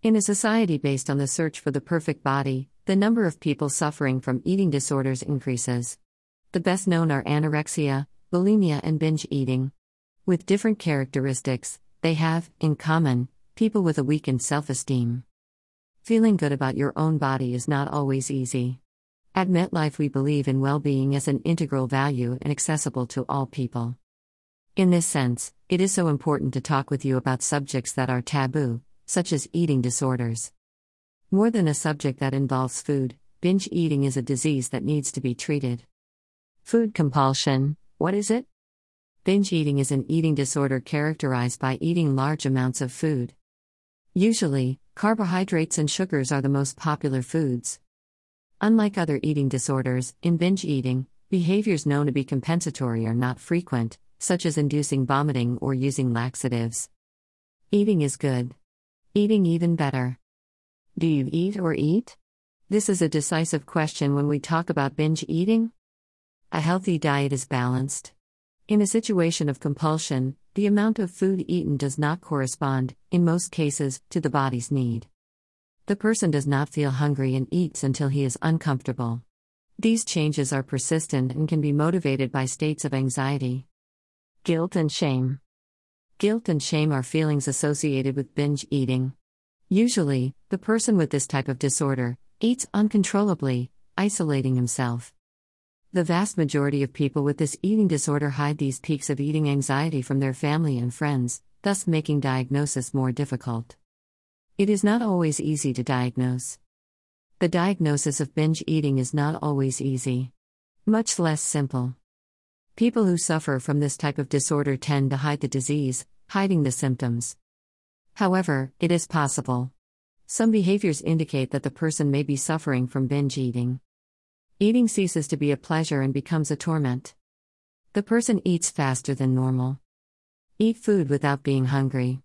In a society based on the search for the perfect body, the number of people suffering from eating disorders increases. The best known are anorexia, bulimia, and binge eating. With different characteristics, they have, in common, people with a weakened self esteem. Feeling good about your own body is not always easy. At MetLife, we believe in well being as an integral value and accessible to all people. In this sense, it is so important to talk with you about subjects that are taboo, such as eating disorders. More than a subject that involves food, binge eating is a disease that needs to be treated. Food compulsion what is it? Binge eating is an eating disorder characterized by eating large amounts of food. Usually, carbohydrates and sugars are the most popular foods. Unlike other eating disorders, in binge eating, behaviors known to be compensatory are not frequent, such as inducing vomiting or using laxatives. Eating is good. Eating even better. Do you eat or eat? This is a decisive question when we talk about binge eating. A healthy diet is balanced. In a situation of compulsion, the amount of food eaten does not correspond, in most cases, to the body's need. The person does not feel hungry and eats until he is uncomfortable. These changes are persistent and can be motivated by states of anxiety. Guilt and shame. Guilt and shame are feelings associated with binge eating. Usually, the person with this type of disorder eats uncontrollably, isolating himself. The vast majority of people with this eating disorder hide these peaks of eating anxiety from their family and friends, thus making diagnosis more difficult. It is not always easy to diagnose. The diagnosis of binge eating is not always easy, much less simple. People who suffer from this type of disorder tend to hide the disease, hiding the symptoms. However, it is possible. Some behaviors indicate that the person may be suffering from binge eating. Eating ceases to be a pleasure and becomes a torment. The person eats faster than normal. Eat food without being hungry.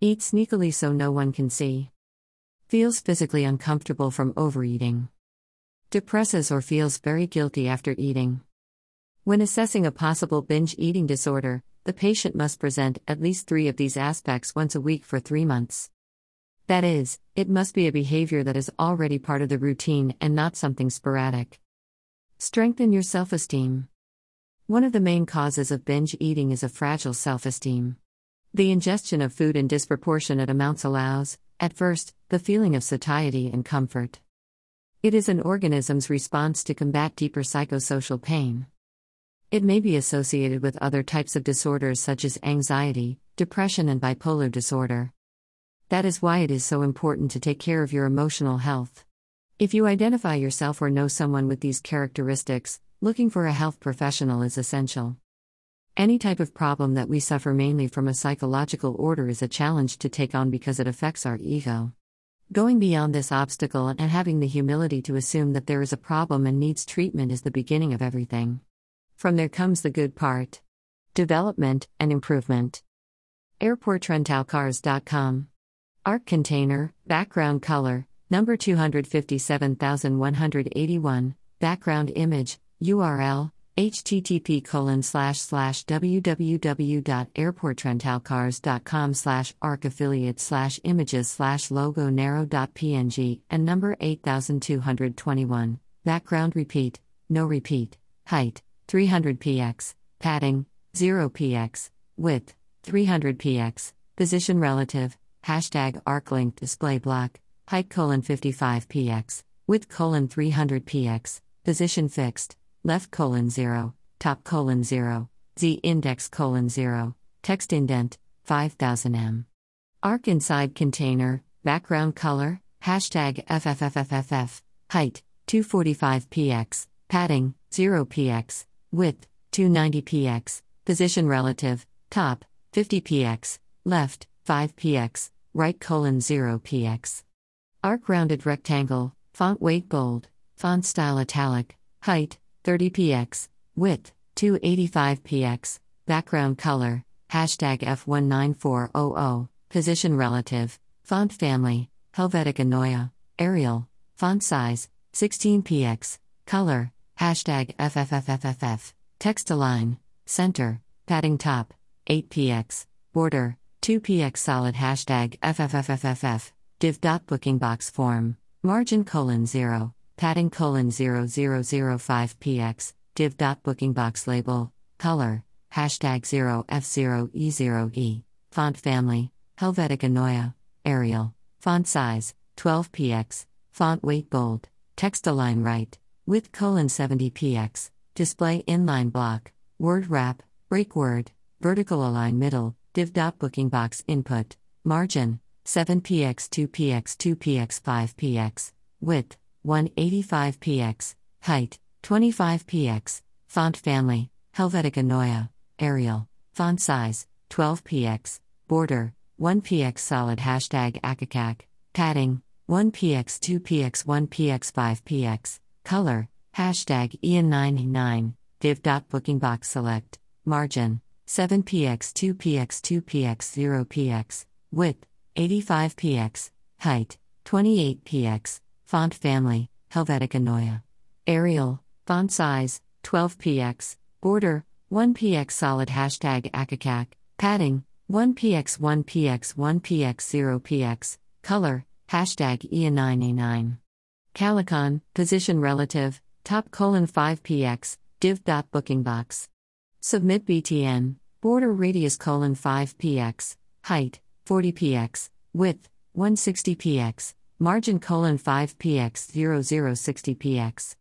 Eat sneakily so no one can see. Feels physically uncomfortable from overeating. Depresses or feels very guilty after eating. When assessing a possible binge eating disorder, the patient must present at least three of these aspects once a week for three months. That is, it must be a behavior that is already part of the routine and not something sporadic. Strengthen your self esteem. One of the main causes of binge eating is a fragile self esteem. The ingestion of food in disproportionate amounts allows, at first, the feeling of satiety and comfort. It is an organism's response to combat deeper psychosocial pain. It may be associated with other types of disorders such as anxiety, depression, and bipolar disorder. That is why it is so important to take care of your emotional health. If you identify yourself or know someone with these characteristics, looking for a health professional is essential. Any type of problem that we suffer mainly from a psychological order is a challenge to take on because it affects our ego. Going beyond this obstacle and having the humility to assume that there is a problem and needs treatment is the beginning of everything. From there comes the good part development and improvement. AirportRentalcars.com. ARC container, background color, number 257181, background image, URL, http colon slash slash www.airportrentalcars.com slash arc affiliate slash images slash logo narrow.png and number 8221 background repeat no repeat height 300 px, padding, 0 px, width, 300 px, position relative, hashtag arclink display block, height colon 55 px, width colon 300 px, position fixed, left colon 0, top colon 0, z index colon 0, text indent, 5000 m. Arc inside container, background color, hashtag FFFFFF, height, 245 px, padding, 0 px, width 290px, position relative, top 50px, left 5px, right colon 0px. Arc rounded rectangle, font weight bold, font style italic, height 30px, width 285px, background color, hashtag F19400, position relative, font family, Helvetica Neue, Arial, font size 16px, color, Hashtag FFFFFF. Text align. Center. Padding top. 8px. Border. 2px solid. Hashtag FFFFFF. div dot booking box form, margin colon 0, padding colon 0005px, div dot booking box label, color, hashtag 0f0e0e, font family, Helvetica Neue, Arial, font size, 12px, font weight bold, text align right, width colon 70px, display inline block, word wrap, break word, vertical align middle, div dot booking box input, margin, 7px 2px 2px 5px, width, 185px, height, 25px, font family, Helvetica Neue, Arial, font size, 12px, border, 1px solid hashtag akakak, padding, 1px 2px 1px 5px, color, hashtag ian99, div dot booking box select, margin, 7px 2px 2px 0px, width, 85px, height, 28px, font family, Helvetica Neue. Arial, font size, 12px, border, 1px solid hashtag akakak, padding, 1px 1px 1px 0px, color, hashtag EA9A9. Calicon, position relative, top colon 5px, div dot booking box. Submit BTN, border radius colon 5px, height, 40px, width, 160px, margin colon 5px 0060px.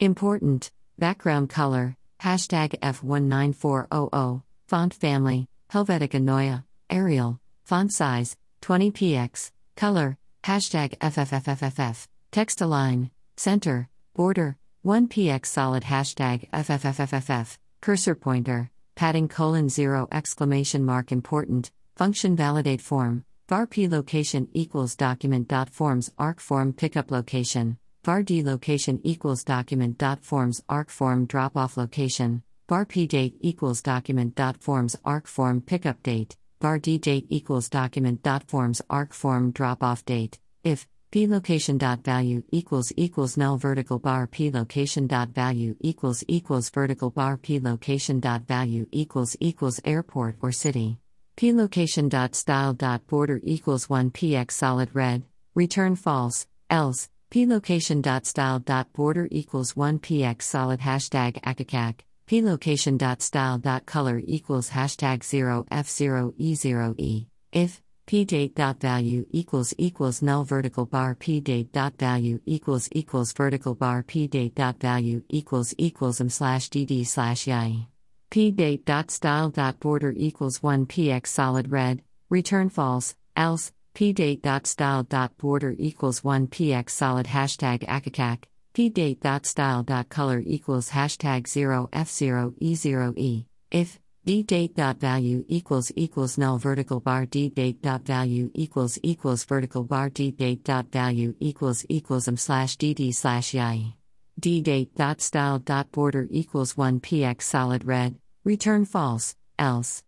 Important, background color, hashtag F19400, font family, Helvetica Neue, Arial, font size, 20px, color, hashtag FFFFFF, text align, center, border, 1px solid hashtag FFFFFF, cursor pointer, padding colon 0 exclamation mark important, function validate form, var p location equals document dot forms arc form pickup location, var d location equals document dot forms arc form drop off location, var p date equals document dot forms arc form pickup date, var d date equals document dot forms arc form drop off date, if p location dot value equals equals null vertical bar. P location dot value equals equals vertical bar. P location dot value equals equals airport or city. P location dot style dot border equals 1 px solid red. Return false. Else. P location dot style dot border equals 1 px solid hashtag akakak p location dot style dot color equals hashtag 0 f0 e0 e. If p date dot value equals equals null vertical bar p date dot value equals equals vertical bar p date dot value equals equals m slash dd slash yi p date dot style dot border equals 1 px solid red. Return false else p date dot style dot border equals 1 px solid hashtag akakak p date dot style dot color equals hashtag 0 f0 e0 e. If d date dot value equals equals null vertical bar. D date dot value equals equals vertical bar. D date dot value equals equals m slash dd slash yi d date dot style dot border equals 1 px solid red. Return false else.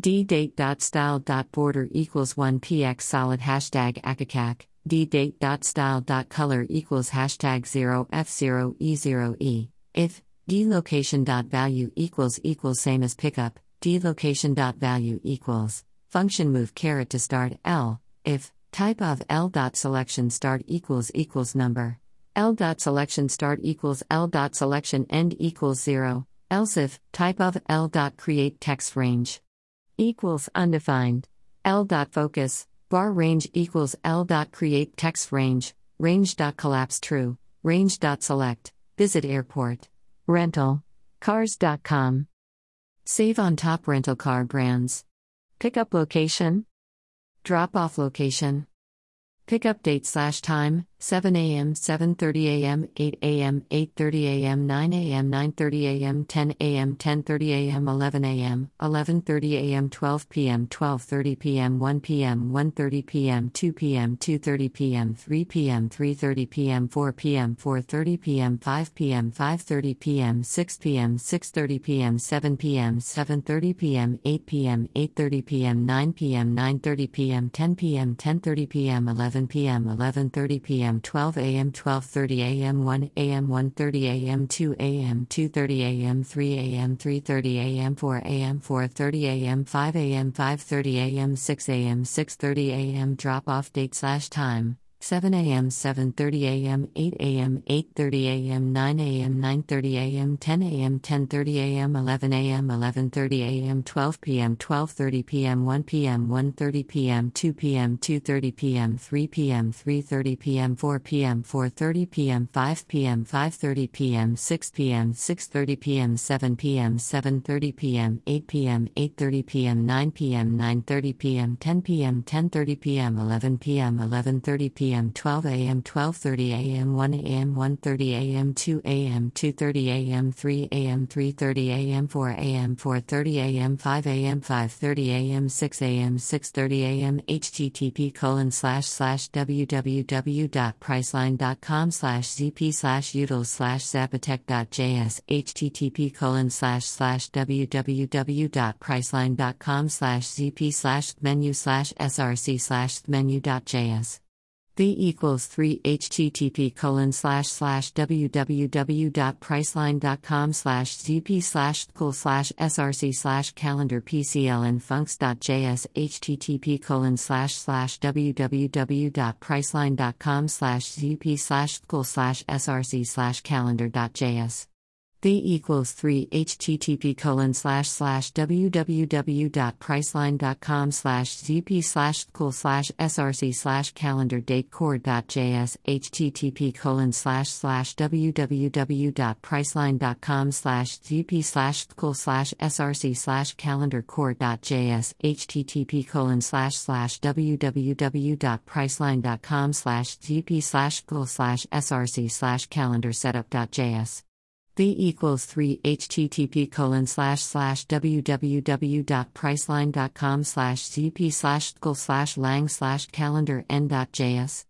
D date dot style dot border equals 1 px solid hashtag akakak d date dot style dot color equals hashtag 0 f0 e0 e if d location dot value equals equals same as pickup. D location dot value equals function move caret to start l. If type of l dot selection start equals equals number. L dot selection start equals L dot selection end equals 0, else if type of L dot create text range equals undefined. L dot focus bar range equals L dot create text range, range dot collapse true, range dot select, visit airport, rental, cars.com. Save on top rental car brands. Pickup location, drop off location. Pickup date slash time 7 a.m., 7:30 a.m., 8 a.m., 8:30 a.m., 9 a.m., 9:30 a.m., 10 a.m., 10:30 a.m., 11 a.m., 11:30 a.m., 12 p.m., 12:30 p.m., 1 p.m., 1:30 p.m., 2 p.m., 2:30 p.m., 3 p.m., 3:30 p.m., 4 p.m., 4:30 p.m., 5 p.m., 5:30 p.m., 6 p.m., 6:30 p.m., 7 p.m., 7:30 p.m., 8 p.m., 8:30 p.m., 9 p.m., 9:30 p.m., 10 p.m., 10:30 p.m., 11 p.m., 11:30 p.m. a.m., 12 a.m., 12:30 a.m., 1 a.m., 1:30 a.m., 2 a.m., 2:30 a.m., 3 a.m., 3:30 a.m., 4 a.m., 4:30 a.m., 5 a.m., 5:30 a.m., 6 a.m., 6:30 a.m. Drop off date slash time 7 a.m., 7:30 a.m., 8 a.m., 8:30 a.m., 9 a.m., 9:30 a.m., 10 a.m., 10:30 a.m., 11 a.m., 11:30 a.m., 12 p.m., 12:30 p.m., 1 p.m., 1:30 p.m., 2 p.m., 2:30 p.m., 3 p.m., 3:30 p.m., 4 p.m., 4:30 p.m., 5 p.m., 5:30 p.m., 6 p.m., 6:30 p.m., 7 p.m., 7:30 p.m., 8 p.m., 8:30 p.m., 9 p.m., 9:30 p.m., 10 p.m., 10:30 p.m., 11 p.m., 11:30 p.m p.m., 12 a.m., 12:30 a.m., 1 a.m., 1:30 a.m., 2 a.m., 2:30 a.m., 3 a.m., 3:30 a.m., 4 a.m., 4:30 a.m., 5 a.m., 5:30 a.m., 6 a.m., 6:30 a.m. http colon slash slash www.priceline.com slash zp slash util slash zapatec.js http colon slash slash www.priceline.com slash zp slash menu slash src slash menu.js the equals 3 http colon slash slash www.priceline.com slash cp slash cool slash src slash calendar pcl and funcs.js http colon slash slash www.priceline.com slash cp slash cool slash src slash calendar.js the equals 3 http colon slash slash www.priceline.com slash zp slash cool slash src slash calendar date core.js http colon slash slash www.priceline.com slash zp slash cool slash src slash calendar core.js http colon slash slash www.priceline.com slash zp slash cool slash src slash calendar setup.js the equals 3 http colon slash slash www.priceline.com slash cp slash school slash lang slash calendar n.js.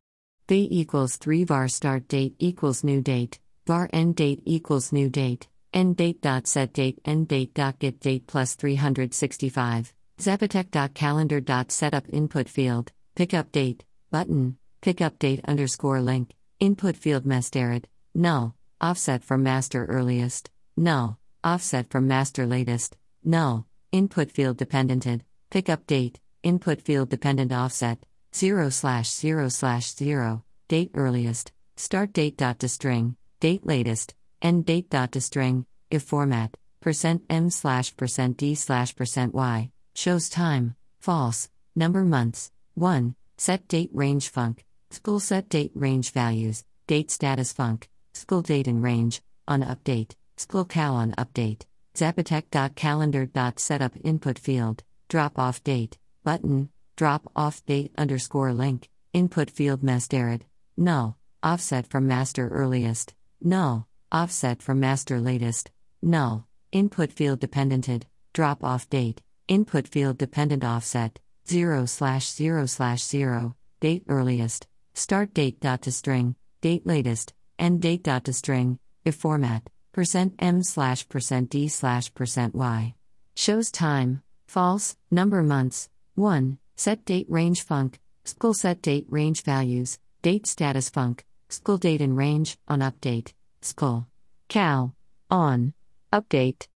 The equals 3 var start date equals new date, var end date equals new date, end date dot set date end date dot get date plus 365, zapatec.calendar dot setup input field, pickup date, button, pickup date underscore link, input field mestered, null. Offset from master earliest, null. Offset from master latest, null. Input field dependented, pickup date, input field dependent offset, 0 slash 0 slash 0, date earliest, start date dot to string, date latest, end date dot to string, if format, percent m slash percent d slash percent y, shows time, false, number months, 1, set date range func, school set date range values, date status func, School date and range, on update, school cal on update, zapatec.calendar.setup input field, drop off date, button, drop off date underscore link, input field mastered, null, offset from master earliest, null, offset from master latest, null, input field dependented, drop off date, input field dependent offset, 0 slash 0 slash 0, date earliest, start date dot to string, date latest, end date dot to string, if format, percent %m slash percent %d slash percent %y. Shows time, false, number months, 1, set date range func, school set date range values, date status func, school date and range, on update, school. Cal. On. Update.